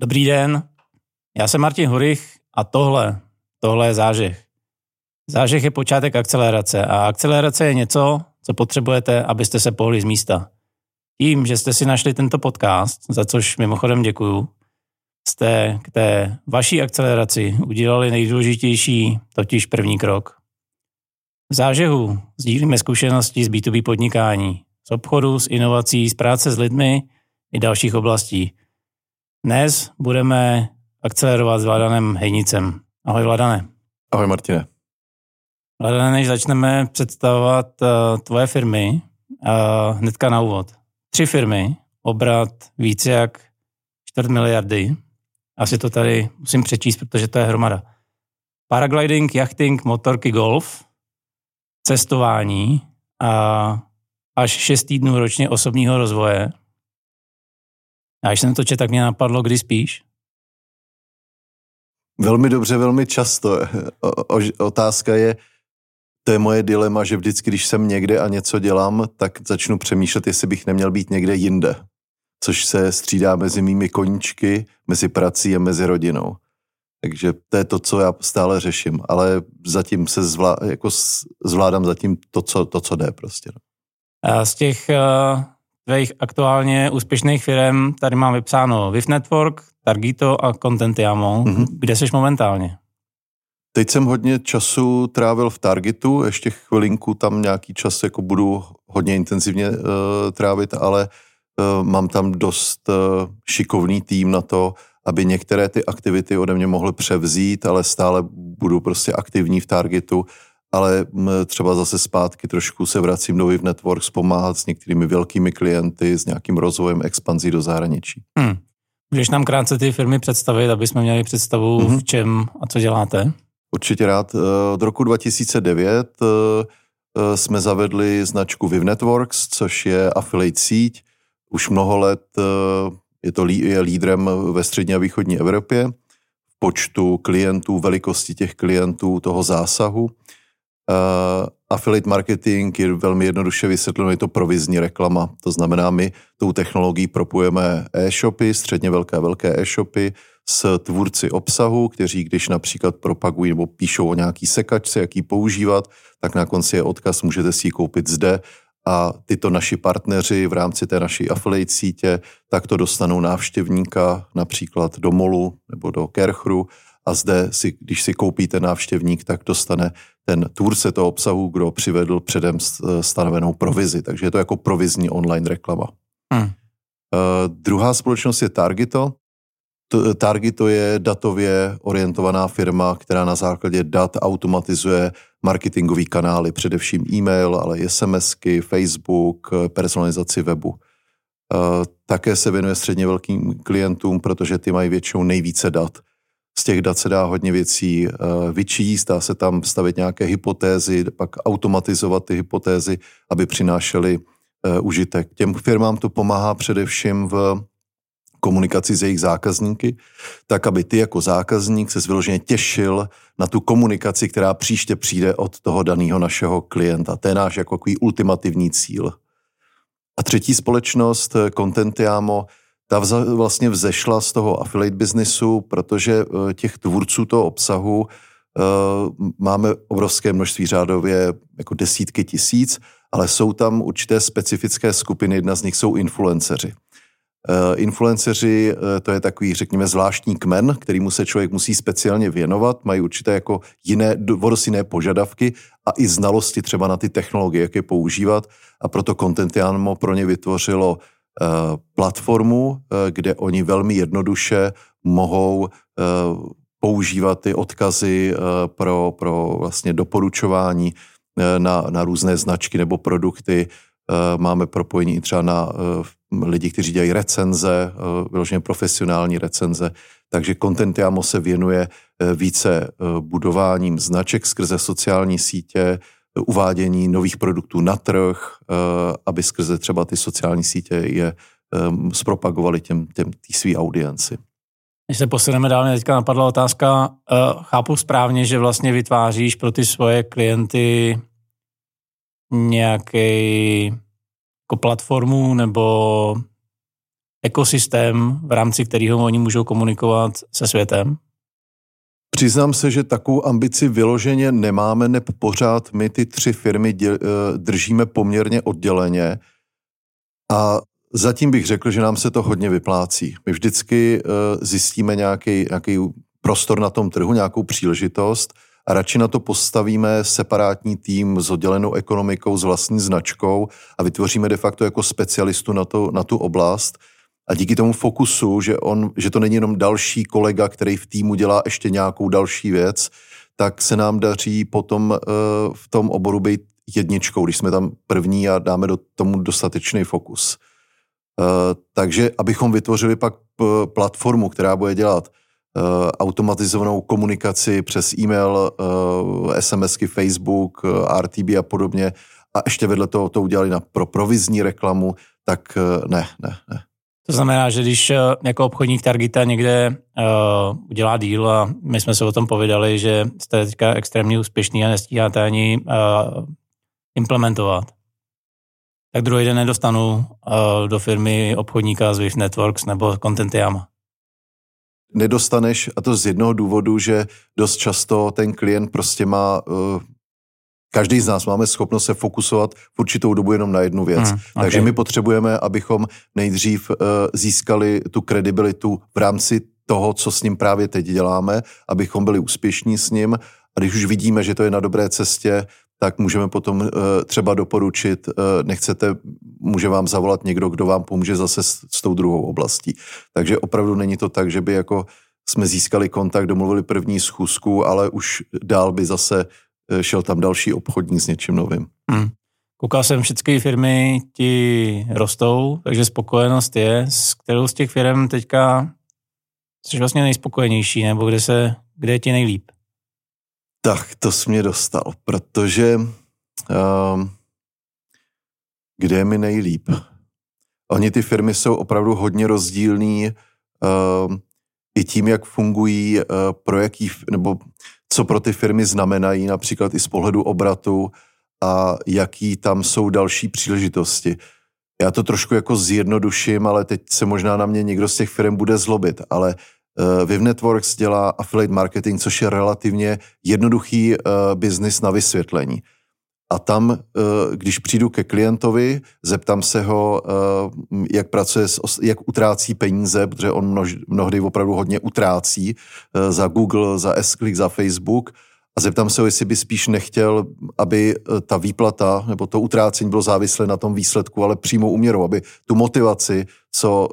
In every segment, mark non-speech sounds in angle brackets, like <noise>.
Dobrý den, já jsem Martin Hurich a tohle, tohle je zážeh. Zážeh je počátek akcelerace a akcelerace je něco, co potřebujete, abyste se pohli z místa. Tím, že jste si našli tento podcast, za což mimochodem děkuju, jste k té vaší akceleraci udělali nejdůležitější, totiž první krok. V zážehu sdílíme zkušenosti z B2B podnikání, z obchodu, z inovací, z práce s lidmi i dalších oblastí. Dnes budeme akcelerovat s Vladanem Hejnicem. Ahoj Vladane. Ahoj Martine. Vladane, než začneme představovat uh, tvoje firmy, uh, hnedka na úvod. Tři firmy, obrat více jak čtvrt miliardy. Asi to tady musím přečíst, protože to je hromada. Paragliding, jachting, motorky, golf, cestování a až šest týdnů ročně osobního rozvoje. A když jsem to četl, tak mě napadlo, kdy spíš? Velmi dobře, velmi často. O, o, otázka je, to je moje dilema, že vždycky, když jsem někde a něco dělám, tak začnu přemýšlet, jestli bych neměl být někde jinde. Což se střídá mezi mými koníčky, mezi prací a mezi rodinou. Takže to je to, co já stále řeším, ale zatím se zvlá, jako zvládám zatím to, co, to, co jde prostě. No. A z těch uh, tvých aktuálně úspěšných firm tady mám vypsáno Viv Network, Targito a Contentiamo. Mm-hmm. Kde jsi momentálně? Teď jsem hodně času trávil v Targetu, ještě chvilinku tam nějaký čas jako budu hodně intenzivně uh, trávit, ale uh, mám tam dost uh, šikovný tým na to, aby některé ty aktivity ode mě mohly převzít, ale stále budu prostě aktivní v Targetu, ale třeba zase zpátky trošku se vracím do Viv Networks pomáhat s některými velkými klienty, s nějakým rozvojem expanzí do zahraničí. Hmm. Můžeš nám krátce ty firmy představit, aby jsme měli představu, mm-hmm. v čem a co děláte? Určitě rád. Eh, od roku 2009 eh, eh, jsme zavedli značku Viv Networks, což je affiliate síť. Už mnoho let je to je lídrem ve střední a východní Evropě v počtu klientů, velikosti těch klientů, toho zásahu. Uh, affiliate marketing je velmi jednoduše vysvětleno, je to provizní reklama. To znamená, my tou technologií propujeme e-shopy, středně velké velké e-shopy s tvůrci obsahu, kteří když například propagují nebo píšou o nějaký sekačce, jaký používat, tak na konci je odkaz, můžete si ji koupit zde a tyto naši partneři v rámci té naší affiliate sítě tak to dostanou návštěvníka například do Molu nebo do Kerchru a zde, si, když si koupíte návštěvník, tak dostane ten tvůrce toho obsahu, kdo přivedl předem stanovenou provizi. Takže je to jako provizní online reklama. Hmm. Uh, druhá společnost je Targito. Targito je datově orientovaná firma, která na základě dat automatizuje marketingové kanály, především e-mail, ale i SMSky, Facebook, personalizaci webu. Uh, také se věnuje středně velkým klientům, protože ty mají většinou nejvíce dat z těch dat se dá hodně věcí eh, vyčíst, dá se tam stavit nějaké hypotézy, pak automatizovat ty hypotézy, aby přinášely eh, užitek. Těm firmám to pomáhá především v komunikaci s jejich zákazníky, tak aby ty jako zákazník se vyloženě těšil na tu komunikaci, která příště přijde od toho daného našeho klienta. To je náš jako ultimativní cíl. A třetí společnost, eh, Contentiamo, ta vza, vlastně vzešla z toho affiliate businessu, protože eh, těch tvůrců toho obsahu uh, máme obrovské množství řádově jako desítky tisíc, ale jsou tam určité specifické skupiny, jedna z nich jsou influenceři. Uh, influenceři, to je takový, řekněme, zvláštní kmen, kterýmu se člověk musí speciálně věnovat, mají určité jako jiné, dost jiné požadavky a i znalosti třeba na ty technologie, jak je používat a proto Contentiano pro ně vytvořilo Eh, platformu, eh, kde oni velmi jednoduše mohou eh, používat ty odkazy pro, pro vlastně doporučování na, na různé značky nebo produkty. Máme propojení třeba na lidi, kteří dělají recenze, vyloženě profesionální recenze. Takže Contentiamo se věnuje více budováním značek skrze sociální sítě, uvádění nových produktů na trh, eh, aby skrze třeba ty sociální sítě je ehm, zpropagovali těm, těm tý svý audienci. Když se posuneme dál, mě teďka napadla otázka, eh, chápu správně, že vlastně vytváříš pro ty svoje klienty nějaký jako platformu nebo ekosystém, v rámci kterého oni můžou komunikovat se světem? Přiznám se, že takovou ambici vyloženě nemáme, neb pořád my ty tři firmy děl, eh, držíme poměrně odděleně a zatím bych řekl, že nám se to hodně vyplácí. My vždycky eh, zjistíme nějaký, nějaký prostor na tom trhu, nějakou příležitost a radši na to postavíme separátní tým s oddělenou ekonomikou, s vlastní značkou a vytvoříme de facto jako specialistu na, to, na tu oblast, a díky tomu fokusu, že, on, že to není jenom další kolega, který v týmu dělá ještě nějakou další věc, tak se nám daří potom uh, v tom oboru být jedničkou, když jsme tam první a dáme do tomu dostatečný fokus. Uh, takže abychom vytvořili pak platformu, která bude dělat automatizovanou komunikaci přes e-mail, SMSky, Facebook, RTB a podobně a ještě vedle toho to udělali na, pro provizní reklamu, tak ne, ne, ne. To znamená, že když eh, jako obchodník Targeta někde uh, udělá díl a my jsme se o tom povídali, že jste teďka extrémně úspěšný a nestíháte ani uh, implementovat, tak druhý den nedostanu uh, do firmy obchodníka z Wift Networks nebo Contentiama. Nedostaneš, a to z jednoho důvodu, že dost často ten klient prostě má uh, Každý z nás máme schopnost se fokusovat v určitou dobu jenom na jednu věc. Hmm, okay. Takže my potřebujeme, abychom nejdřív uh, získali tu kredibilitu v rámci toho, co s ním právě teď děláme, abychom byli úspěšní s ním. A když už vidíme, že to je na dobré cestě, tak můžeme potom uh, třeba doporučit, uh, nechcete, může vám zavolat někdo, kdo vám pomůže zase s, s tou druhou oblastí. Takže opravdu není to tak, že by jako jsme získali kontakt, domluvili první schůzku, ale už dál by zase šel tam další obchodník s něčím novým. Hmm. Koukal jsem, všechny firmy ti rostou, takže spokojenost je. S kterou z těch firm teďka jsi vlastně nejspokojenější, nebo kde, se, kde je ti nejlíp? Tak, to jsi mě dostal, protože um, kde je mi nejlíp? Oni ty firmy jsou opravdu hodně rozdílný um, i tím, jak fungují, uh, pro jaký, nebo co pro ty firmy znamenají, například i z pohledu obratu a jaký tam jsou další příležitosti. Já to trošku jako zjednoduším, ale teď se možná na mě někdo z těch firm bude zlobit, ale uh, Viv Networks dělá affiliate marketing, což je relativně jednoduchý uh, biznis na vysvětlení. A tam, eh, když přijdu ke klientovi, zeptám se ho, eh, jak pracuje, jak utrácí peníze, protože on mnohdy opravdu hodně utrácí eh, za Google, za s za Facebook, a zeptám se ho, jestli by spíš nechtěl, aby ta výplata nebo to utrácení bylo závislé na tom výsledku, ale přímou uměrou, aby tu motivaci, co,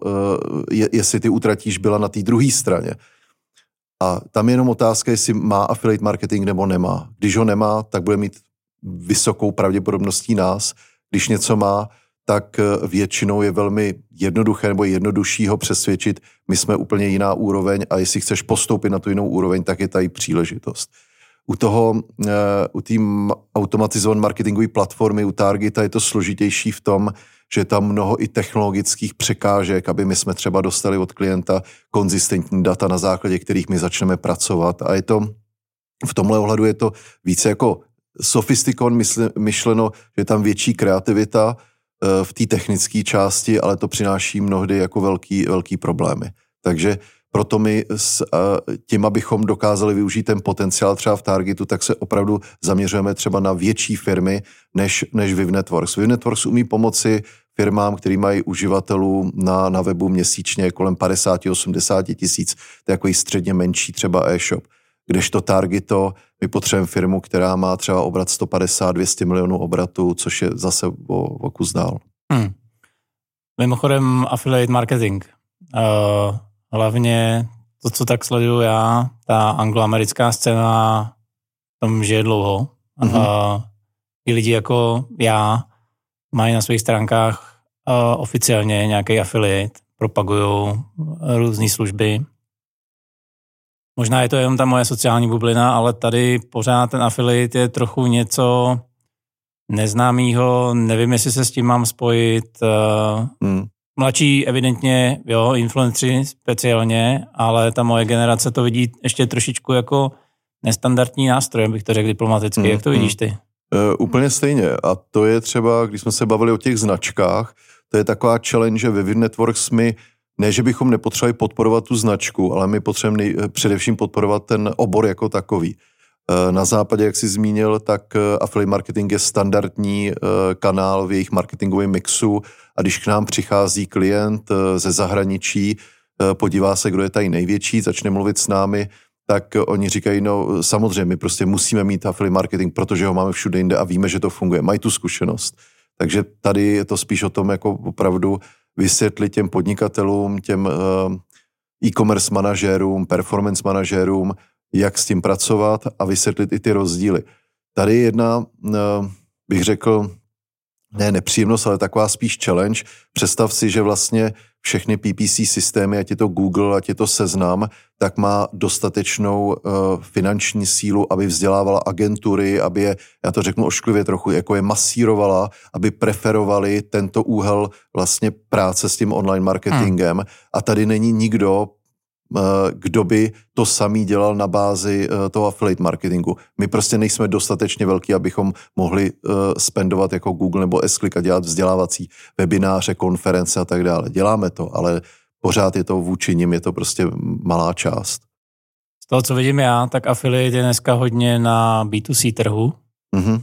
jestli ty utratíš, byla na té druhé straně. A tam je jenom otázka, jestli má affiliate marketing nebo nemá. Když ho nemá, tak bude mít vysokou pravděpodobností nás. Když něco má, tak eh, většinou je velmi jednoduché nebo jednodušší ho přesvědčit, my jsme úplně jiná úroveň a jestli chceš postoupit na tu jinou úroveň, tak je tady příležitost. U toho, eh, u té automatizované marketingové platformy, u Targeta je to složitější v tom, že je tam mnoho i technologických překážek, aby my jsme třeba dostali od klienta konzistentní data, na základě kterých my začneme pracovat. A je to, v tomhle ohledu je to více jako sofistikon myšleno, že je tam větší kreativita eh, v té technické části, ale to přináší mnohdy jako velký, velký problémy. Takže proto my s eh, tím, abychom dokázali využít ten potenciál třeba v Targetu, tak se opravdu zaměřujeme třeba na větší firmy než, než Viv Networks. Viv Networks umí pomoci firmám, který mají uživatelů na, na webu měsíčně kolem 50-80 tisíc, to je jako i středně menší třeba e-shop kdežto Targito, my potřebujeme firmu, která má třeba obrat 150-200 milionů obratů, což je zase o, o kus dál. Hmm. Mimochodem affiliate marketing. Uh, hlavně to, co tak sleduju já, ta angloamerická scéna tam žije dlouho. Mm-hmm. Uh, I lidi jako já mají na svých stránkách uh, oficiálně nějaký affiliate, propagují různé služby Možná je to jenom ta moje sociální bublina, ale tady pořád ten affiliate je trochu něco neznámého, nevím, jestli se s tím mám spojit. Eh, hmm. Mladší evidentně, jo, influenceri speciálně, ale ta moje generace to vidí ještě trošičku jako nestandardní nástroj, bych to řekl diplomaticky. Hmm. Jak to vidíš ty? Uh, úplně stejně. A to je třeba, když jsme se bavili o těch značkách, to je taková challenge, že ve Networks my ne, že bychom nepotřebovali podporovat tu značku, ale my potřebujeme především podporovat ten obor jako takový. Eh, na západě, jak jsi zmínil, tak eh, affiliate marketing je standardní eh, kanál v jejich marketingovém mixu a když k nám přichází klient ze zahraničí, podívá se, kdo je tady největší, začne mluvit s námi, tak oni říkají, no samozřejmě, my prostě musíme mít affiliate marketing, protože ho máme všude jinde a víme, že to funguje. Mají tu zkušenost. Takže tady je to spíš o tom, jako opravdu vysvětlit těm podnikatelům, těm e-commerce manažérům, performance manažérům, jak s tím pracovat a vysvětlit i ty rozdíly. Tady je jedna, eh, bych řekl, ne nepříjemnost, ale taková spíš challenge. Představ si, že vlastně všechny PPC systémy, ať je to Google, ať je to Seznam, tak má dostatečnou uh, finanční sílu, aby vzdělávala agentury, aby je, já to řeknu ošklivě trochu, jako je masírovala, aby preferovali tento úhel vlastně práce s tím online marketingem. Hmm. A tady není nikdo, kdo by to samý dělal na bázi eh, toho affiliate marketingu. My prostě nejsme dostatečně velký, abychom mohli eh, spendovat jako Google nebo s a dělat vzdělávací webináře, konference a tak dále. Děláme to, ale pořád je to vůči nim, je to prostě malá část. Z toho, co vidím já, tak affiliate je dneska hodně na B2C trhu. Mm-hmm.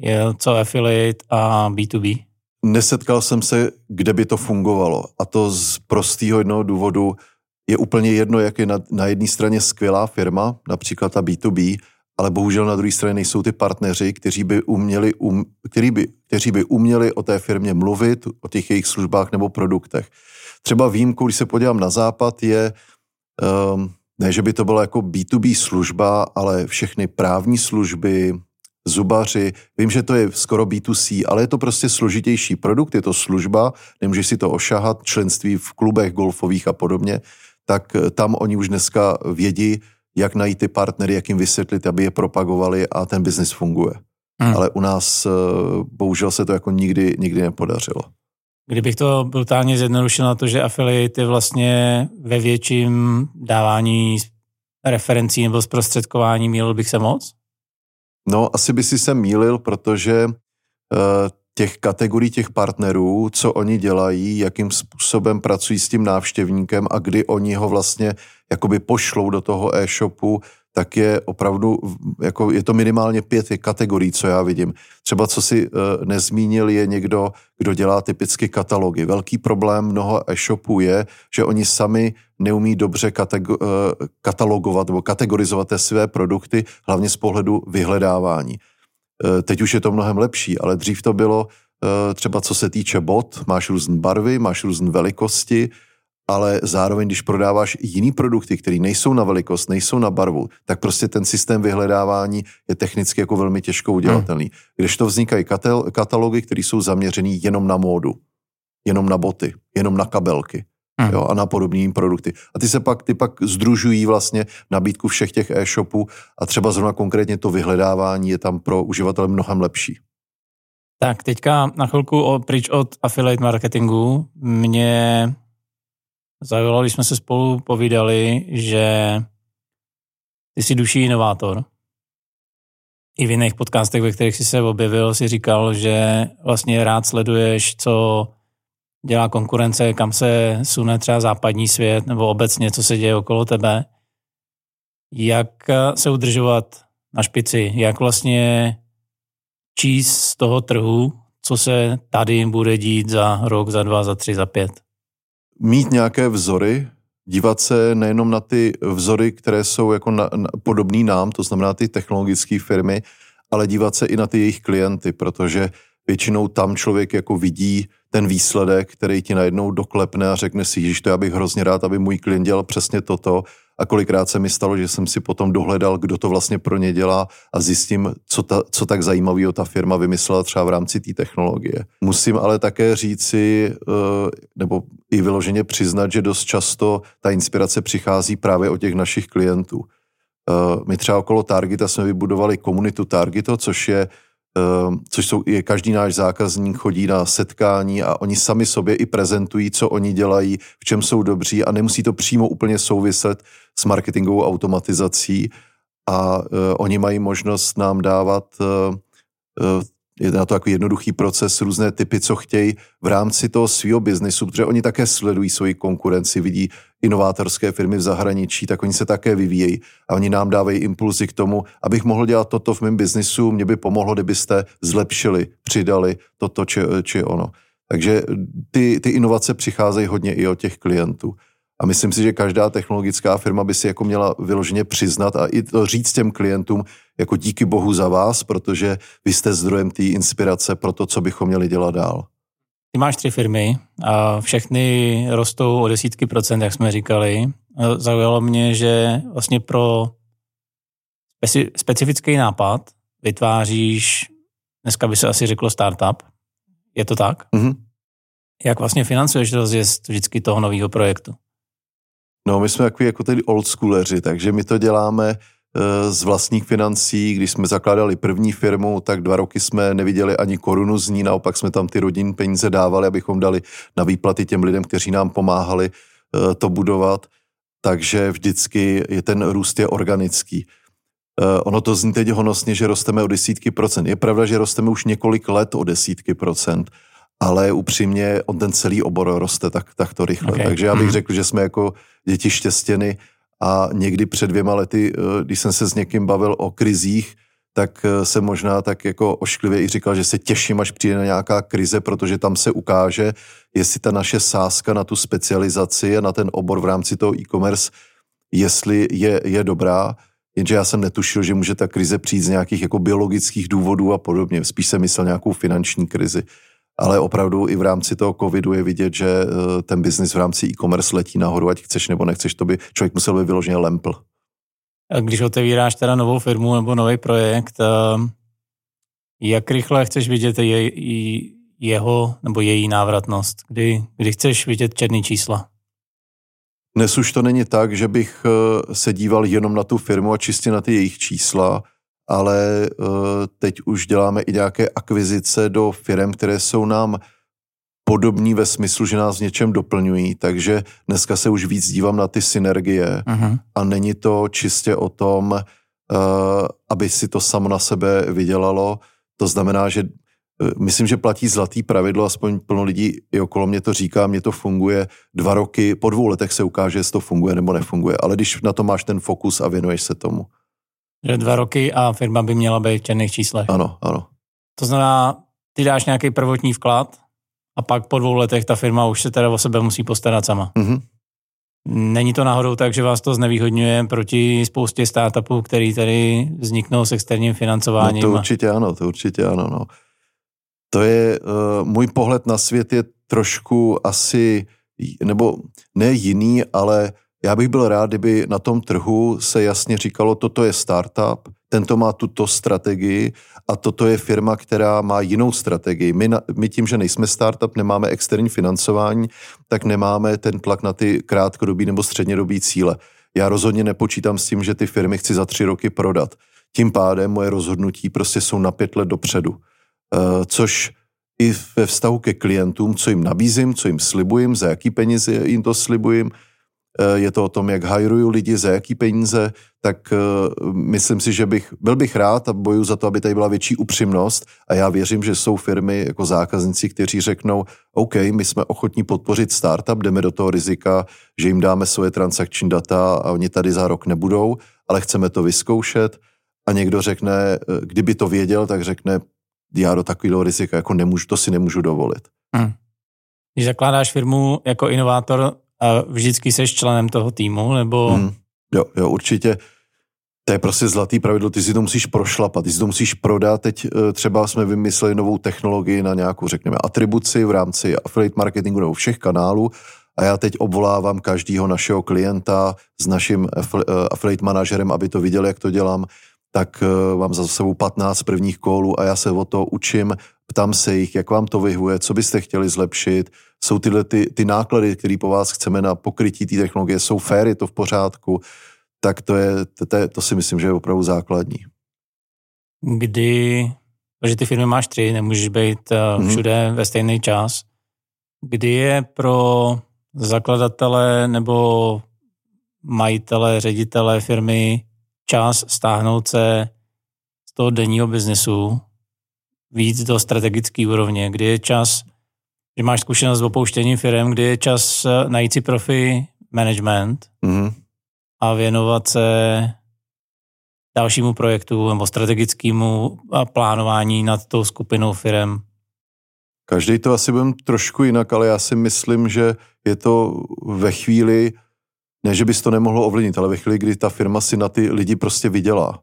Je co affiliate a B2B? Nesetkal jsem se, kde by to fungovalo. A to z prostého jednoho důvodu, je úplně jedno, jak je na, na jedné straně skvělá firma, například ta B2B, ale bohužel na druhé straně nejsou ty partneři, kteří by, uměli, um, který by, kteří by uměli o té firmě mluvit, o těch jejich službách nebo produktech. Třeba výjimkou, když se podívám na západ, je, um, ne, že by to byla jako B2B služba, ale všechny právní služby, zubaři, vím, že to je skoro B2C, ale je to prostě složitější produkt, je to služba, nemůžeš si to ošahat, členství v klubech golfových a podobně, tak eh, tam oni už dneska vědí, jak najít ty partnery, jak jim vysvětlit, aby je propagovali a ten biznis funguje. Hmm. Ale u nás eh, bohužel se to jako nikdy, nikdy nepodařilo. Kdybych to brutálně zjednodušil na to, že affiliate je vlastně ve větším dávání referencí nebo zprostředkování, mýlil bych se moc? No, asi by si se mýlil, protože uh, těch kategorií těch partnerů, co oni dělají, jakým způsobem pracují s tím návštěvníkem a kdy oni ho vlastně jakoby pošlou do toho e-shopu, tak je opravdu, jako je to minimálně pět kategorií, co já vidím. Třeba co si uh, nezmínil je někdo, kdo dělá typicky katalogy. Velký problém mnoho e-shopů je, že oni sami neumí dobře katego- uh, katalogovat nebo kategorizovat své produkty, hlavně z pohledu vyhledávání. Eh, teď už je to mnohem lepší, ale dřív to bylo eh, třeba co se týče bot, máš různé barvy, máš různé velikosti, ale zároveň, když prodáváš jiný produkty, které nejsou na velikost, nejsou na barvu, tak prostě ten systém vyhledávání je technicky jako velmi těžko udělatelný. Hmm. Když to vznikají katalogy, které jsou zaměřený jenom na módu, jenom na boty, jenom na kabelky hmm. jo, a na podobné produkty. A ty se pak, ty pak združují vlastně nabídku všech těch e-shopů a třeba zrovna konkrétně to vyhledávání je tam pro uživatele mnohem lepší. Tak teďka na chvilku o, pryč od affiliate marketingu. Mě zaujalo, když jsme se spolu povídali, že ty jsi duší inovátor. I v jiných podcastech, ve kterých jsi se objevil, si říkal, že vlastně rád sleduješ, co dělá konkurence, kam se sune třeba západní svět nebo obecně, co se děje okolo tebe. Jak se udržovat na špici, jak vlastně číst z toho trhu, co se tady bude dít za rok, za dva, za tři, za pět. Mít nějaké vzory, dívat se nejenom na ty vzory, které jsou jako na, na, podobný nám, to znamená ty technologické firmy, ale dívat se i na ty jejich klienty, protože většinou tam člověk jako vidí ten výsledek, který ti najednou doklepne a řekne si, že to já bych hrozně rád, aby můj klient dělal přesně toto. A kolikrát se mi stalo, že jsem si potom dohledal, kdo to vlastně pro ně dělá a zjistím, co, ta, co tak zajímavého ta firma vymyslela třeba v rámci té technologie. Musím ale také říci, eh, nebo i vyloženě přiznat, že dost často ta inspirace přichází právě od těch našich klientů. Eh, my třeba okolo Targeta jsme vybudovali komunitu Targeto, což je což jsou, je každý náš zákazník chodí na setkání a oni sami sobě i prezentují, co oni dělají, v čem jsou dobří a nemusí to přímo úplně souviset s marketingovou automatizací. A uh, oni mají možnost nám dávat uh, uh, je na to takový jednoduchý proces, různé typy, co chtějí v rámci toho svého biznisu, protože oni také sledují svoji konkurenci, vidí inovátorské firmy v zahraničí, tak oni se také vyvíjejí a oni nám dávají impulzy k tomu, abych mohl dělat toto v mém biznisu, mě by pomohlo, kdybyste zlepšili, přidali toto či, či ono. Takže ty, ty inovace přicházejí hodně i od těch klientů. A myslím si, že každá technologická firma by si jako měla vyloženě přiznat a i to říct těm klientům, jako díky bohu za vás, protože vy jste zdrojem té inspirace pro to, co bychom měli dělat dál. Ty máš tři firmy a všechny rostou o desítky procent, jak jsme říkali. Zaujalo mě, že vlastně pro speci- specifický nápad vytváříš, dneska by se asi řeklo startup. Je to tak? Mm-hmm. Jak vlastně financuješ rozjezd vždycky toho nového projektu? No, my jsme takový jako tedy oldschooleři, takže my to děláme z vlastních financí. Když jsme zakládali první firmu, tak dva roky jsme neviděli ani korunu z ní, naopak jsme tam ty rodinné peníze dávali, abychom dali na výplaty těm lidem, kteří nám pomáhali eh, to budovat. Takže vždycky je ten růst je organický. Eh, ono to zní teď honosně, že rosteme o desítky procent. Je pravda, že rosteme už několik let o desítky procent ale upřímně on ten celý obor roste tak, tak to rychle. Okay. Takže já bych mhm. řekl, že jsme jako děti štěstěny a někdy před dvěma lety, eh, když jsem se s někým bavil o krizích, tak eh, se možná tak jako ošklivě i říkal, že se těším, až přijde na nějaká krize, protože tam se ukáže, jestli ta naše sázka na tu specializaci a na ten obor v rámci toho e-commerce, jestli je, je dobrá. Jenže já jsem netušil, že může ta krize přijít z nějakých jako biologických důvodů a podobně. Spíš jsem myslel nějakou finanční krizi ale opravdu i v rámci toho covidu je vidět, že eh, ten biznis v rámci e-commerce letí nahoru, ať chceš nebo nechceš, to by člověk musel by vyloženě lempl. A když otevíráš teda novou firmu nebo nový projekt, eh, jak rychle chceš vidět je, jeho nebo její návratnost? Kdy, kdy chceš vidět černý čísla? Dnes už to není tak, že bych eh, se díval jenom na tu firmu a čistě na ty jejich čísla, ale eh, teď už děláme i nějaké akvizice do firm, které jsou nám podobní ve smyslu, že nás v něčem doplňují, takže dneska se už víc dívám na ty synergie uh-huh. a není to čistě o tom, uh, aby si to samo na sebe vydělalo. To znamená, že uh, myslím, že platí zlatý pravidlo, aspoň plno lidí i okolo mě to říká, mě to funguje dva roky, po dvou letech se ukáže, jestli to funguje nebo nefunguje, ale když na to máš ten fokus a věnuješ se tomu. Že dva roky a firma by měla být v černých číslech. Ano, ano. To znamená, ty dáš nějaký prvotní vklad a pak po dvou letech ta firma už se teda o sebe musí postarat sama. Mm-hmm. Není to náhodou tak, že vás to znevýhodňuje proti spoustě startupů, který tady vzniknou s externím financováním? No to určitě ano, to určitě ano. No. To je, uh, můj pohled na svět je trošku asi, nebo ne jiný, ale já bych byl rád, kdyby na tom trhu se jasně říkalo, toto je startup, tento má tuto strategii a toto je firma, která má jinou strategii. My, na, my tím, že nejsme startup, nemáme externí financování, tak nemáme ten tlak na ty krátkodobí nebo střednědobí cíle. Já rozhodně nepočítám s tím, že ty firmy chci za tři roky prodat. Tím pádem moje rozhodnutí prostě jsou na pět let dopředu. Uh, což i ve vztahu ke klientům, co jim nabízím, co jim slibujem, za jaký peníze jim to slibujem, Eh, je to o tom, jak hajruju lidi, za jaký peníze, tak eh, myslím si, že bych, byl bych rád a boju za to, aby tady byla větší upřímnost a já věřím, že jsou firmy jako zákazníci, kteří řeknou, OK, my jsme ochotní podpořit startup, jdeme do toho rizika, že jim dáme svoje transakční data a oni tady za rok nebudou, ale chceme to vyzkoušet a někdo řekne, eh, kdyby to věděl, tak řekne, já do takového rizika jako nemůžu, to si nemůžu dovolit. Hmm. Když zakládáš firmu jako inovátor, a vždycky seš členem toho týmu, nebo... Hmm. Jo, jo, určitě. To je prostě zlatý pravidlo, ty si to musíš prošlapat, ty si to musíš prodat. Teď eh, třeba jsme vymysleli novou technologii na nějakou, řekněme, atribuci v rámci affiliate marketingu nebo všech kanálů a já teď obvolávám každého našeho klienta s naším eh, affiliate manažerem, aby to viděl, jak to dělám, tak eh, mám za sebou 15 prvních kólů a já se o to učím, ptám se jich, jak vám to vyhuje, co byste chtěli zlepšit, jsou tyhle ty, ty náklady, které po vás chceme na pokrytí té technologie, jsou fair, je to v pořádku, tak to, je, to, to, to si myslím, že je opravdu základní. Kdy, protože ty firmy máš tři, nemůžeš být mm-hmm. všude ve stejný čas, kdy je pro zakladatele nebo majitele, ředitele firmy čas stáhnout se z toho denního biznesu víc do strategické úrovně, kdy je čas, že máš zkušenost s opouštěním firm, kdy je čas eh, najít si profi management mm-hmm. a věnovat se dalšímu projektu nebo strategickému plánování nad tou skupinou firm. Každý to asi budeme trošku jinak, ale já si myslím, že je to ve chvíli, ne, že bys to nemohlo ovlivnit, ale ve chvíli, kdy ta firma si na ty lidi prostě vydělá.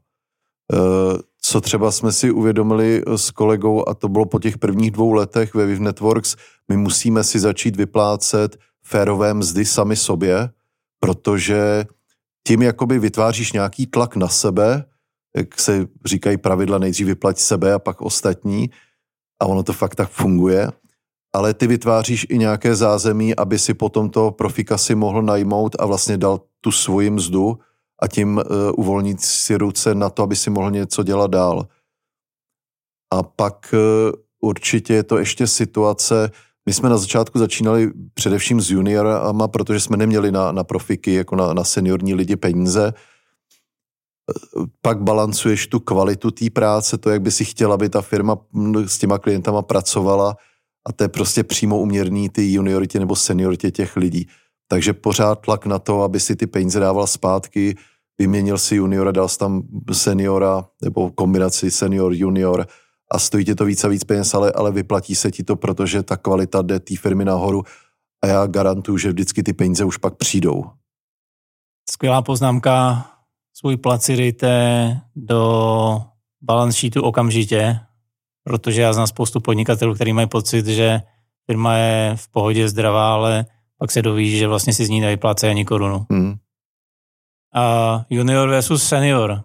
Eh, co třeba jsme si uvědomili s kolegou, a to bylo po těch prvních dvou letech ve Viv Networks, my musíme si začít vyplácet férové mzdy sami sobě, protože tím jakoby vytváříš nějaký tlak na sebe, jak se říkají pravidla, nejdřív vyplať sebe a pak ostatní a ono to fakt tak funguje, ale ty vytváříš i nějaké zázemí, aby si potom to profika si mohl najmout a vlastně dal tu svoji mzdu a tím uh, uvolnit si ruce na to, aby si mohl něco dělat dál. A pak uh, určitě je to ještě situace, my jsme na začátku začínali především s juniorama, protože jsme neměli na, na profiky, jako na, na seniorní lidi peníze. Pak balancuješ tu kvalitu té práce, to, jak by si chtěla, aby ta firma s těma klientama pracovala a to je prostě přímo uměrný ty junioritě nebo senioritě těch lidí. Takže pořád tlak na to, aby si ty peníze dával zpátky, vyměnil si juniora, dal si tam seniora nebo kombinaci senior-junior a stojí tě to víc a víc peněz, ale, ale vyplatí se ti to, protože ta kvalita jde té firmy nahoru a já garantuju, že vždycky ty peníze už pak přijdou. Skvělá poznámka. Svůj plat si dejte do balance sheetu okamžitě, protože já znám spoustu podnikatelů, kteří mají pocit, že firma je v pohodě zdravá, ale pak se doví, že vlastně si z ní nevyplácí ani korunu. Hmm. A junior versus senior.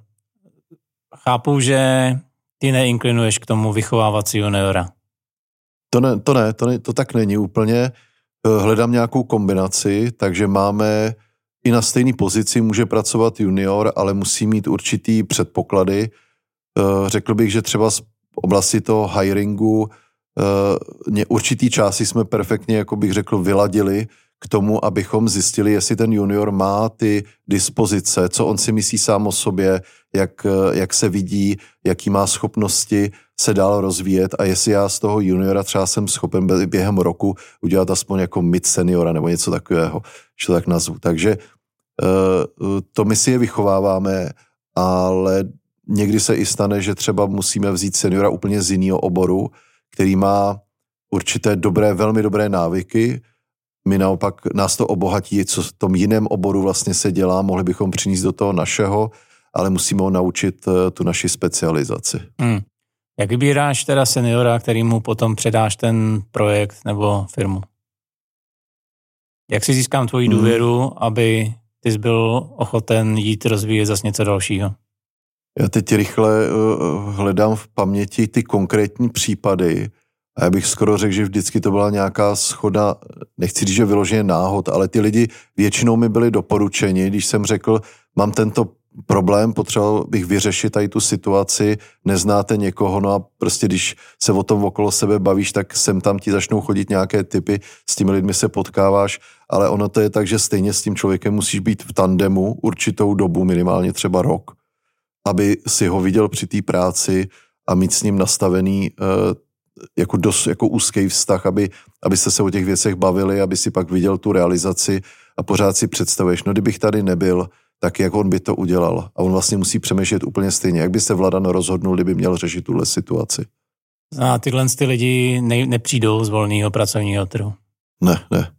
Chápu, že ty neinklinuješ k tomu vychovávat si juniora. To ne, to ne, to, ne, to tak není úplně. Eh, hledám nějakou kombinaci, takže máme i na stejné pozici může pracovat junior, ale musí mít určitý předpoklady. Eh, řekl bych, že třeba oblasti toho hiringu eh, určitý části jsme perfektně, jako bych řekl, vyladili, k tomu, abychom zjistili, jestli ten junior má ty dispozice, co on si myslí sám o sobě, jak, jak se vidí, jaký má schopnosti se dál rozvíjet a jestli já z toho juniora třeba jsem schopen během roku udělat aspoň jako mid seniora nebo něco takového, že to tak nazvu. Takže eh, to my si je vychováváme, ale někdy se i stane, že třeba musíme vzít seniora úplně z jiného oboru, který má určité dobré, velmi dobré návyky, my naopak, nás to obohatí, co v tom jiném oboru vlastně se dělá, mohli bychom přinést do toho našeho, ale musíme ho naučit eh, tu naši specializaci. Hmm. Jak vybíráš teda seniora, který mu potom předáš ten projekt nebo firmu? Jak si získám tvoji hmm. důvěru, aby ty jsi byl ochoten jít rozvíjet zase něco dalšího? Já teď rychle uh, hledám v paměti ty konkrétní případy, a já bych skoro řekl, že vždycky to byla nějaká schoda, nechci říct, že vyloženě náhod, ale ty lidi většinou mi byli doporučeni, když jsem řekl, mám tento problém, potřeboval bych vyřešit tady tu situaci, neznáte někoho, no a prostě když se o tom okolo sebe bavíš, tak sem tam ti začnou chodit nějaké typy, s těmi lidmi se potkáváš, ale ono to je tak, že stejně s tím člověkem musíš být v tandemu určitou dobu, minimálně třeba rok, aby si ho viděl při té práci a mít s ním nastavený uh, jako, dos, jako úzký vztah, aby, abyste se o těch věcech bavili, aby si pak viděl tu realizaci a pořád si představuješ, no kdybych tady nebyl, tak jak on by to udělal. A on vlastně musí přemýšlet úplně stejně. Jak by se Vladan rozhodnul, kdyby měl řešit tuhle situaci? A tyhle ty lidi ne, nepřijdou z volného pracovního trhu. Ne, ne.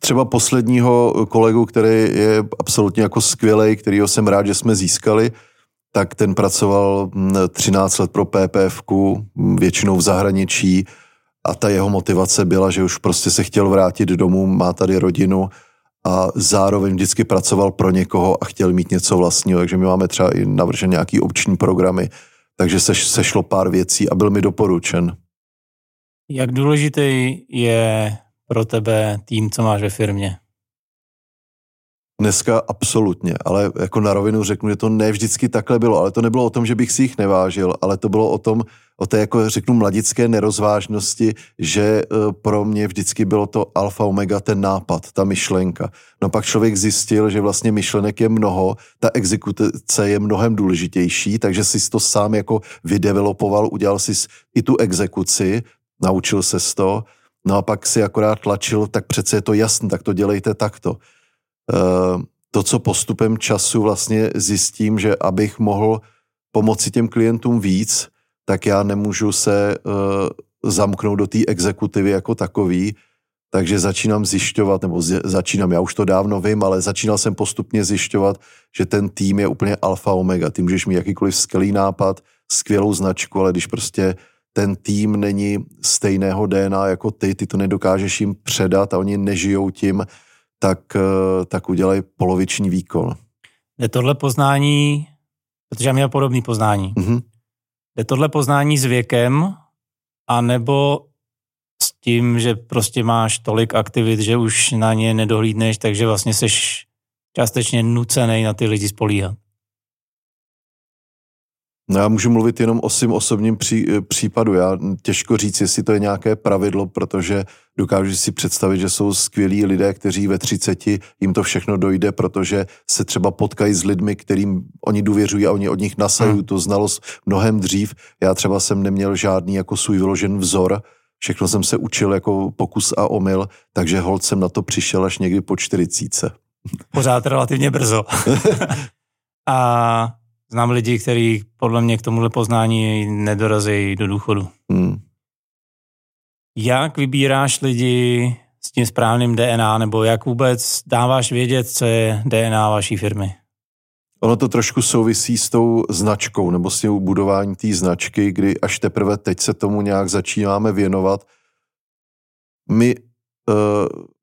Třeba posledního kolegu, který je absolutně jako skvělý, kterýho jsem rád, že jsme získali, tak ten pracoval 13 mm, let pro PPF, mm, většinou v zahraničí a ta jeho motivace byla, že už prostě se chtěl vrátit domů, má tady rodinu a zároveň vždycky pracoval pro někoho a chtěl mít něco vlastního, takže my máme třeba i navržen nějaký obční programy, takže se, sešlo pár věcí a byl mi doporučen. Jak důležitý je pro tebe tým, co máš ve firmě? Dneska absolutně, ale jako na rovinu řeknu, že to ne vždycky takhle bylo, ale to nebylo o tom, že bych si jich nevážil, ale to bylo o tom, o té, jako řeknu, mladické nerozvážnosti, že e, pro mě vždycky bylo to alfa omega, ten nápad, ta myšlenka. No pak člověk zjistil, že vlastně myšlenek je mnoho, ta exekuce je mnohem důležitější, takže si to sám jako vydevelopoval, udělal si i tu exekuci, naučil se to, no a pak si akorát tlačil, tak přece je to jasné, tak to dělejte takto. Eh, to, co postupem času vlastně zjistím, že abych mohl pomoci těm klientům víc, tak já nemůžu se eh, zamknout do té exekutivy jako takový, takže začínám zjišťovat, nebo začínám, já už to dávno vím, ale začínal jsem postupně zjišťovat, že ten tým je úplně alfa omega. Ty můžeš mít jakýkoliv skvělý nápad, skvělou značku, ale když prostě ten tým není stejného DNA jako ty, ty to nedokážeš jim předat a oni nežijou tím, tak, eh, tak udělají poloviční výkon. Je tohle poznání, protože já měl podobný poznání, mm-hmm. je tohle poznání s věkem, anebo s tím, že prostě máš tolik aktivit, že už na ně nedohlídneš, takže vlastně seš částečně nucený na ty lidi spolíhat. No já můžu mluvit jenom o svým osobním pří, eh, případu. Já těžko říct, jestli to je nějaké pravidlo, protože dokážu si představit, že jsou skvělí lidé, kteří ve 30 jim to všechno dojde, protože se třeba potkají s lidmi, kterým oni důvěřují a oni od nich nasajují hmm. tu znalost mnohem dřív. Já třeba jsem neměl žádný jako svůj vyložen vzor, všechno jsem se učil jako pokus a omyl, takže hold jsem na to přišel až někdy po 40. Pořád relativně brzo. <laughs> a Znám lidi, kteří podle mě k tomuhle poznání nedorazí do důchodu. Hmm. Jak vybíráš lidi s tím správným DNA, nebo jak vůbec dáváš vědět, co je DNA vaší firmy? Ono to trošku souvisí s tou značkou, nebo s tím budování té značky, kdy až teprve teď se tomu nějak začínáme věnovat. My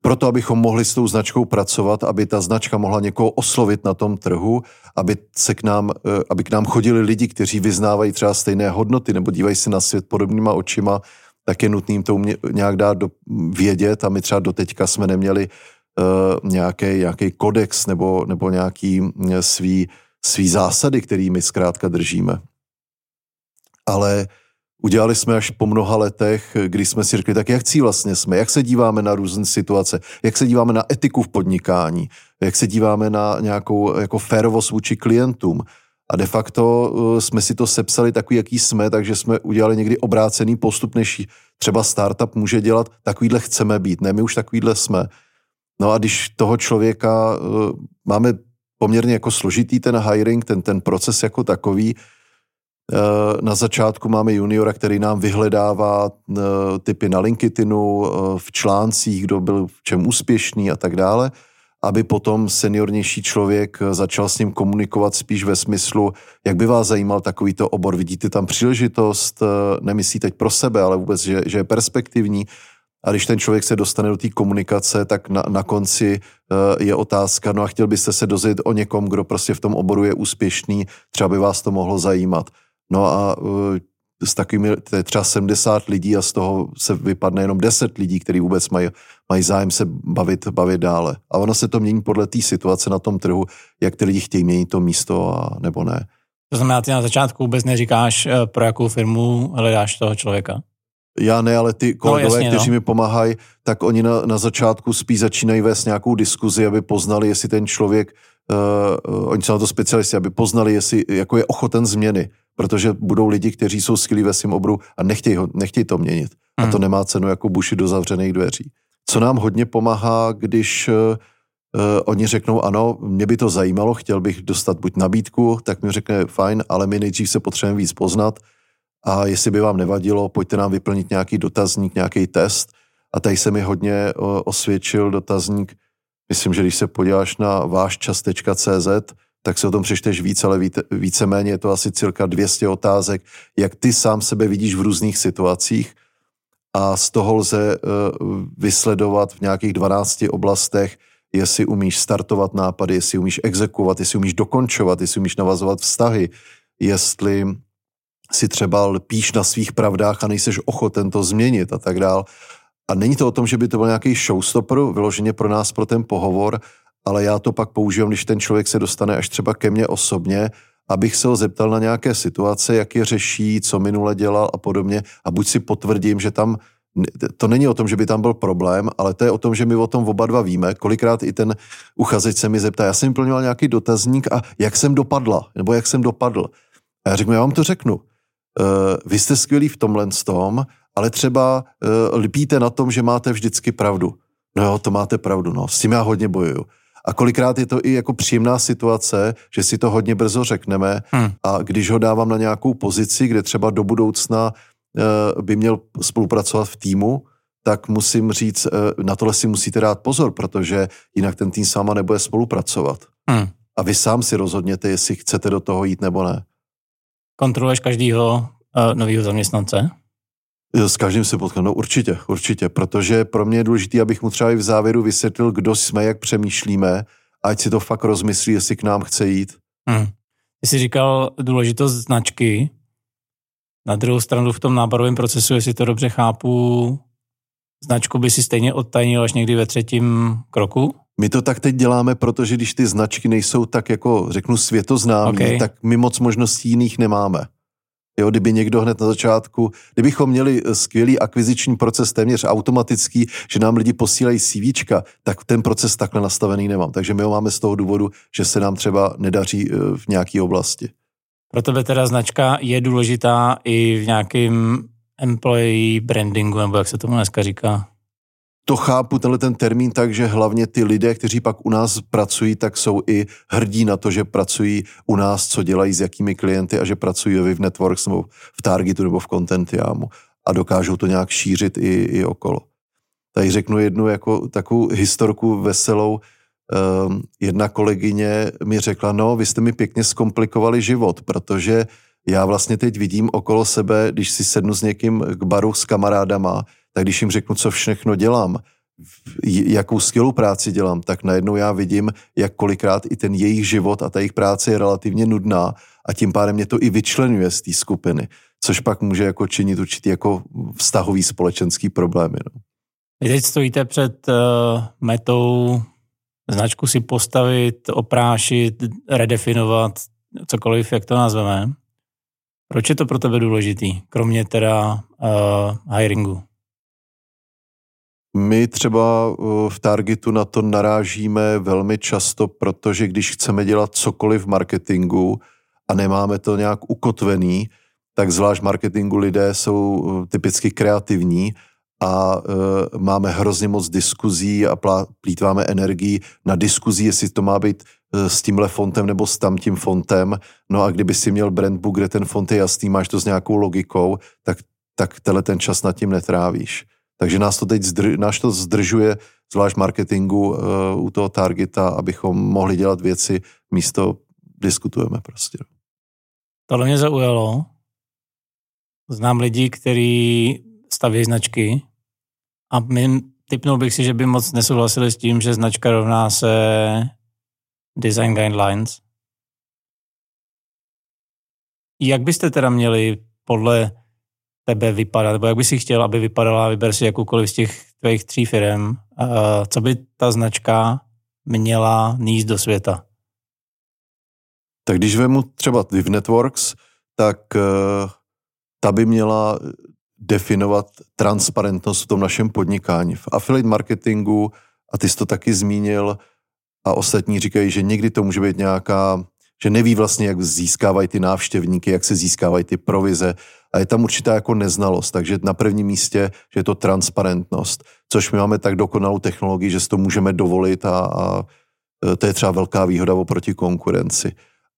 proto, abychom mohli s tou značkou pracovat, aby ta značka mohla někoho oslovit na tom trhu, aby, se k nám, eh, aby k nám chodili lidi, kteří vyznávají třeba stejné hodnoty nebo dívají se na svět podobnýma očima, tak je nutný to nějak dát do, vědět a my třeba doteďka jsme neměli uh, nějaký, nějaký kodex nebo, nebo nějaký svý, svý zásady, kterými zkrátka držíme. Ale uh, udělali jsme až po mnoha letech, kdy jsme si řekli, tak jak cí vlastně jsme, jak se díváme na různé situace, jak se díváme na etiku v podnikání, jak se díváme na nějakou jako férovost vůči klientům. A de facto uh, jsme si to sepsali takový, jaký jsme, takže jsme udělali někdy obrácený postup, než třeba startup může dělat, takovýhle chceme být, ne, my už takovýhle jsme. No a když toho člověka uh, máme poměrně jako složitý ten hiring, ten, ten proces jako takový, Eh, na začátku máme juniora, který nám vyhledává eh, typy na LinkedInu, eh, v článcích, kdo byl v čem úspěšný a tak dále, aby potom seniornější člověk začal s ním komunikovat spíš ve smyslu, jak by vás zajímal takovýto obor, vidíte tam příležitost, nemyslí teď pro sebe, ale vůbec, že, že je perspektivní. A když ten člověk se dostane do té komunikace, tak na, na konci je otázka, no a chtěl byste se dozvědět o někom, kdo prostě v tom oboru je úspěšný, třeba by vás to mohlo zajímat. No a uh, s takovými, to je třeba 70 lidí a z toho se vypadne jenom 10 lidí, kteří vůbec mají, mají zájem se bavit, bavit dále. A ono se to mění podle té situace na tom trhu, jak ty lidi chtějí měnit to místo a nebo ne. To znamená, ty na začátku vůbec neříkáš, eh, pro jakou firmu hledáš toho člověka? Já ne, ale ty kolegové, no, jasně, kteří no. mi pomáhají, tak oni na, na začátku spíš začínají vést nějakou diskuzi, aby poznali, jestli ten člověk, uh, oni jsou na to specialisti, aby poznali, jestli jako je ochoten změny protože budou lidi, kteří jsou skvělí ve svém obru a nechtějí, ho, nechtějí to měnit. Hmm. A to hmm. nemá cenu jako buši do zavřených dveří. Co nám hodně pomáhá, když uh, oni řeknou, ano, mě by to zajímalo, chtěl bych dostat buď nabídku, tak mi řekne, fajn, ale my nejdřív se potřebujeme víc poznat a jestli by vám nevadilo, pojďte nám vyplnit nějaký dotazník, nějaký test. A tady se mi hodně uh, osvědčil dotazník, myslím, že když se podíváš na váščas.cz, tak si o tom přečteš víc, ale víte, víceméně je to asi cirka 200 otázek, jak ty sám sebe vidíš v různých situacích a z toho lze uh, vysledovat v nějakých 12 oblastech, jestli umíš startovat nápady, jestli umíš exekovat, jestli umíš dokončovat, jestli umíš navazovat vztahy, jestli si třeba lpíš na svých pravdách a nejseš ochoten to změnit a tak dál. A není to o tom, že by to byl nějaký showstopper, vyloženě pro nás, pro ten pohovor, ale já to pak používám, když ten člověk se dostane až třeba ke mně osobně, abych se ho zeptal na nějaké situace, jak je řeší, co minule dělal a podobně a buď si potvrdím, že tam to není o tom, že by tam byl problém, ale to je o tom, že my o tom oba dva víme. Kolikrát i ten uchazeč se mi zeptá, já jsem plnil nějaký dotazník a jak jsem dopadla, nebo jak jsem dopadl. A já řeknu, já vám to řeknu. Uh, vy jste skvělí v tomhle tom, ale třeba uh, lpíte na tom, že máte vždycky pravdu. No jo, to máte pravdu, no, s tím já hodně bojuju. A kolikrát je to i jako příjemná situace, že si to hodně brzo řekneme hmm. a když ho dávám na nějakou pozici, kde třeba do budoucna uh, by měl spolupracovat v týmu, tak musím říct, uh, na tohle si musíte dát pozor, protože jinak ten tým sama nebude spolupracovat. Hmm. A vy sám si rozhodněte, jestli chcete do toho jít nebo ne. Kontroluješ každého uh, nového zaměstnance? S každým se potkám, no určitě, určitě, protože pro mě je důležité, abych mu třeba i v závěru vysvětlil, kdo jsme, jak přemýšlíme, ať si to fakt rozmyslí, jestli k nám chce jít. Hmm. Ty jsi říkal důležitost značky, na druhou stranu v tom náborovém procesu, jestli to dobře chápu, značku by si stejně odtajnil až někdy ve třetím kroku? My to tak teď děláme, protože když ty značky nejsou tak jako, řeknu, světoznámé, okay. tak my moc možností jiných nemáme. Jo, kdyby někdo hned na začátku, kdybychom měli skvělý akviziční proces téměř automatický, že nám lidi posílají CVčka, tak ten proces takhle nastavený nemám. Takže my ho máme z toho důvodu, že se nám třeba nedaří eh, v nějaké oblasti. Pro tebe teda značka je důležitá i v nějakém employee brandingu, nebo jak se tomu dneska říká? To chápu, tenhle ten termín tak, že hlavně ty lidé, kteří pak u nás pracují, tak jsou i hrdí na to, že pracují u nás, co dělají s jakými klienty a že pracují v Networks nebo v Targetu nebo v Contentiamu a dokážou to nějak šířit i, i okolo. Tady řeknu jednu jako takovou historku veselou. Um, jedna kolegyně mi řekla, no, vy jste mi pěkně zkomplikovali život, protože já vlastně teď vidím okolo sebe, když si sednu s někým k baru s kamarádama, tak když jim řeknu, co všechno dělám, jakou skvělou práci dělám, tak najednou já vidím, jak kolikrát i ten jejich život a ta jejich práce je relativně nudná a tím pádem mě to i vyčlenuje z té skupiny, což pak může jako činit určitý jako vztahový společenský problémy. No. Vy teď stojíte před uh, metou značku si postavit, oprášit, redefinovat, cokoliv, jak to nazveme. Proč je to pro tebe důležitý, kromě teda uh, hiringu? My třeba uh, v Targetu na to narážíme velmi často, protože když chceme dělat cokoliv v marketingu a nemáme to nějak ukotvený, tak zvlášť v marketingu lidé jsou uh, typicky kreativní a uh, máme hrozně moc diskuzí a plá, plítváme energii na diskuzí, jestli to má být uh, s tímhle fontem nebo s tamtím fontem. No a kdyby si měl brandbook, kde ten font je jasný, máš to s nějakou logikou, tak, tak tenhle ten čas nad tím netrávíš. Takže nás to teď zdr, nás to zdržuje, zvlášť marketingu uh, u toho targeta, abychom mohli dělat věci, místo diskutujeme prostě. Tohle mě zaujalo. Znám lidi, kteří staví značky a my, typnul bych si, že by moc nesouhlasili s tím, že značka rovná se design guidelines. Jak byste teda měli podle tebe vypadat, nebo jak bys si chtěl, aby vypadala, vyber si jakoukoliv z těch tvých tří firm, co by ta značka měla níst do světa? Tak když vemu třeba Div Networks, tak uh, ta by měla definovat transparentnost v tom našem podnikání. V affiliate marketingu, a ty jsi to taky zmínil, a ostatní říkají, že někdy to může být nějaká, že neví vlastně, jak získávají ty návštěvníky, jak se získávají ty provize a je tam určitá jako neznalost, takže na prvním místě, je to transparentnost, což my máme tak dokonalou technologii, že si to můžeme dovolit a, a e, to je třeba velká výhoda oproti konkurenci.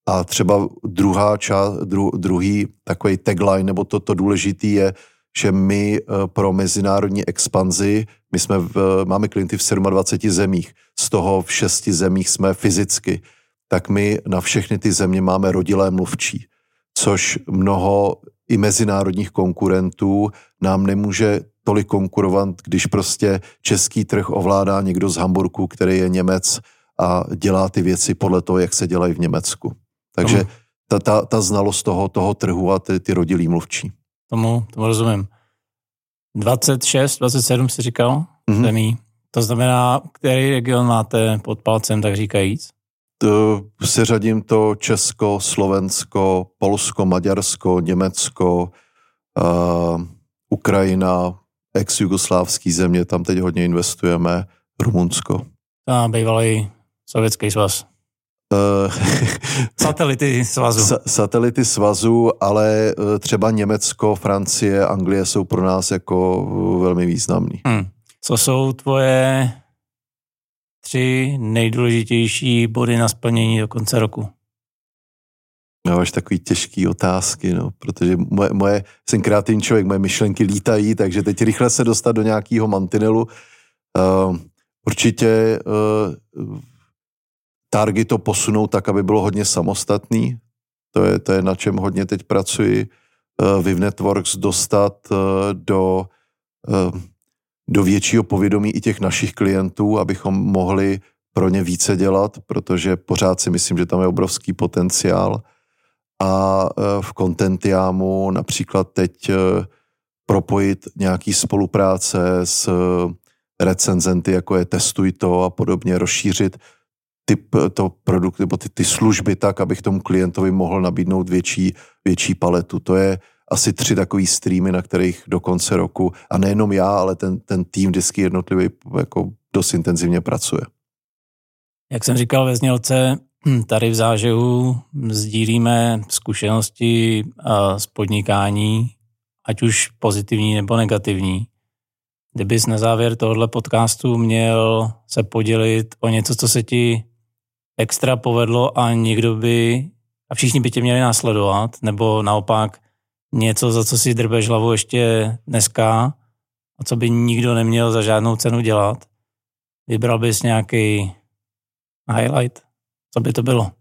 A třeba druhá část, dru, druhý takový tagline, nebo to, to důležitý je, že my e, pro mezinárodní expanzi, my jsme v, máme klienty v 27 zemích, z toho v šesti zemích jsme fyzicky, tak my na všechny ty země máme rodilé mluvčí, což mnoho i mezinárodních konkurentů nám nemůže tolik konkurovat, když prostě český trh ovládá někdo z Hamburku, který je Němec a dělá ty věci podle toho, jak se dělají v Německu. Takže ta, ta, ta znalost toho, toho trhu a ty, ty rodilí mluvčí. Tomu, tomu rozumím. 26, 27 si říkal, mm-hmm. zemí. To znamená, který region máte pod palcem, tak říkajíc? To, seřadím to Česko, Slovensko, Polsko, Maďarsko, Německo, uh, Ukrajina, ex-jugoslávský země, tam teď hodně investujeme, Rumunsko. A bývalý sovětský svaz. Uh, <laughs> satelity svazu. Sa, satelity svazu, ale třeba Německo, Francie, Anglie jsou pro nás jako velmi významní. Hmm. Co jsou tvoje tři nejdůležitější body na splnění do konce roku? No, máš takový těžký otázky, no, protože moje, moje, jsem kreativní člověk, moje myšlenky lítají, takže teď rychle se dostat do nějakého mantinelu. Uh, určitě uh, target to posunout tak, aby bylo hodně samostatný. To je, to je na čem hodně teď pracuji. Uh, Viv Networks dostat uh, do, uh, do většího povědomí i těch našich klientů, abychom mohli pro ně více dělat, protože pořád si myslím, že tam je obrovský potenciál a e, v Contentiamu například teď e, propojit nějaký spolupráce s recenzenty, jako je Testuj to a podobně, rozšířit typ to produkt, nebo ty, ty služby tak, abych tomu klientovi mohl nabídnout větší, větší paletu. To je asi tři takový streamy, na kterých do konce roku, a nejenom já, ale ten, ten tým vždycky jednotlivý jako dost intenzivně pracuje. Jak jsem říkal ve znělce, <clears throat> tady v zážehu sdílíme zkušenosti z podnikání, ať už pozitivní nebo negativní. Kdybys na závěr tohoto podcastu měl se podělit o něco, co se ti extra povedlo a někdo by, a všichni by tě měli následovat, nebo naopak něco, za co si drbeš hlavu ještě dneska a co by nikdo neměl za žádnou cenu dělat, vybral bys nějaký highlight? Co by to bylo?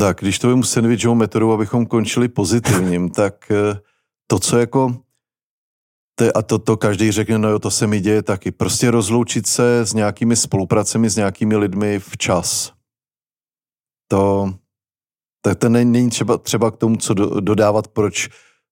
Tak, když to vím sandwichovou metodou, abychom končili pozitivním, <laughs> tak eh, to, co jako to, a to, to každý řekne, no jo, to se mi děje taky. Prostě rozloučit se s nějakými spolupracemi, s nějakými lidmi včas. To, tak to není, třeba, třeba k tomu, co do, dodávat, proč,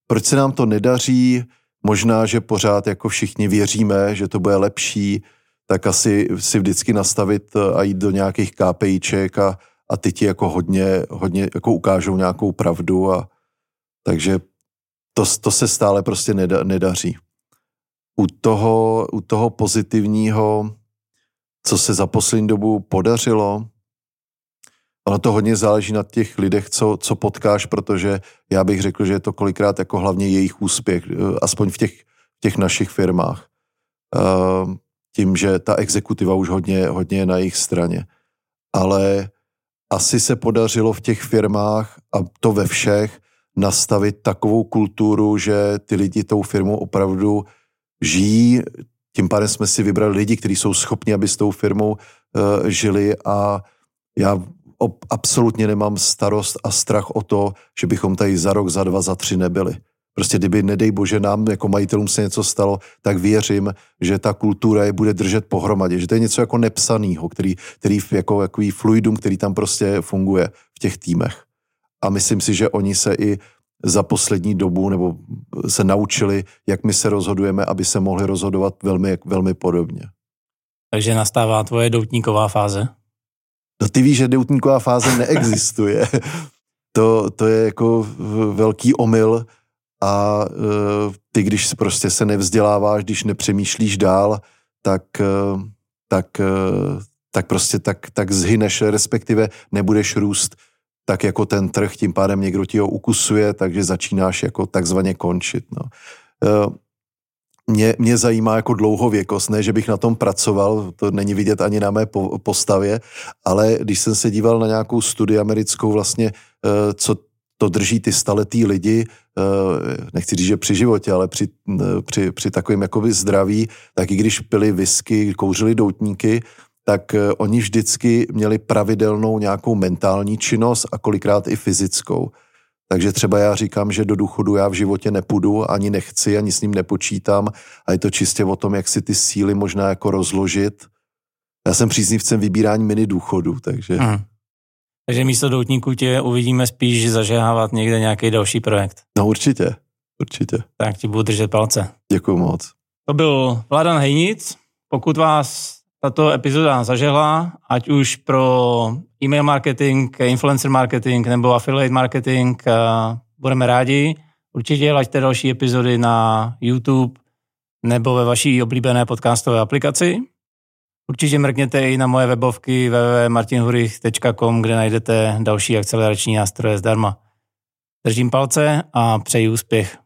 proč se nám to nedaří, možná, že pořád jako všichni věříme, že to bude lepší, tak asi si vždycky nastavit eh, a jít do nějakých KPIček a, a ty ti jako hodně, hodně jako ukážou nějakou pravdu a takže to, to se stále prostě neda, nedaří. U toho, u toho pozitivního, co se za poslední dobu podařilo, ono to hodně záleží na těch lidech, co, co potkáš, protože já bych řekl, že je to kolikrát jako hlavně jejich úspěch, eh, aspoň v těch, těch našich firmách. Uh, tím, že ta exekutiva už hodně, hodně je na jejich straně. Ale asi se podařilo v těch firmách, a to ve všech, nastavit takovou kulturu, že ty lidi tou firmou opravdu žijí. Tím pádem jsme si vybrali lidi, kteří jsou schopni, aby s tou firmou uh, žili a já ob, absolutně nemám starost a strach o to, že bychom tady za rok, za dva, za tři nebyli. Prostě kdyby, nedej bože, nám jako majitelům se něco stalo, tak věřím, že ta kultura je bude držet pohromadě, že to je něco jako nepsanýho, který, který jako jaký fluidum, který tam prostě funguje v těch týmech. A myslím si, že oni se i za poslední dobu nebo se naučili, jak my se rozhodujeme, aby se mohli rozhodovat velmi, velmi podobně. Takže nastává tvoje doutníková fáze? No ty víš, že doutníková fáze neexistuje. to, to je jako velký omyl, a uh, ty, když prostě se nevzděláváš, když nepřemýšlíš dál, tak, uh, tak, uh, tak prostě tak, tak zhyneš, respektive nebudeš růst tak jako ten trh, tím pádem někdo ti ho ukusuje, takže začínáš jako takzvaně končit. No. Mě, mě zajímá jako dlouhověkost, ne, že bych na tom pracoval, to není vidět ani na mé postavě, ale když jsem se díval na nějakou studii americkou vlastně, co to drží ty staletý lidi, eh, nechci říct, že při životě, ale při, eh, při, při takovém jakoby zdraví, tak i když pili whisky, kouřili doutníky, tak eh, oni vždycky měli pravidelnou nějakou mentální činnost a kolikrát i fyzickou. Takže třeba já říkám, že do důchodu já v životě nepůjdu, ani nechci, ani s ním nepočítám a je to čistě o tom, jak si ty síly možná jako rozložit. Já jsem příznivcem vybírání mini důchodu, takže... Hmm. Takže místo doutníků tě uvidíme spíš zažehávat někde nějaký další projekt. No určitě, určitě. Tak ti budu držet palce. Děkuji moc. To byl Vladan Hejnic, pokud vás tato epizoda zažehla, ať už pro e-mail marketing, influencer marketing nebo affiliate marketing, budeme rádi. Určitě laďte další epizody na YouTube nebo ve vaší oblíbené podcastové aplikaci. Určitě mrkněte i na moje webovky www.martinhurich.com, kde najdete další akcelerační nástroje zdarma. Držím palce a přeji úspěch.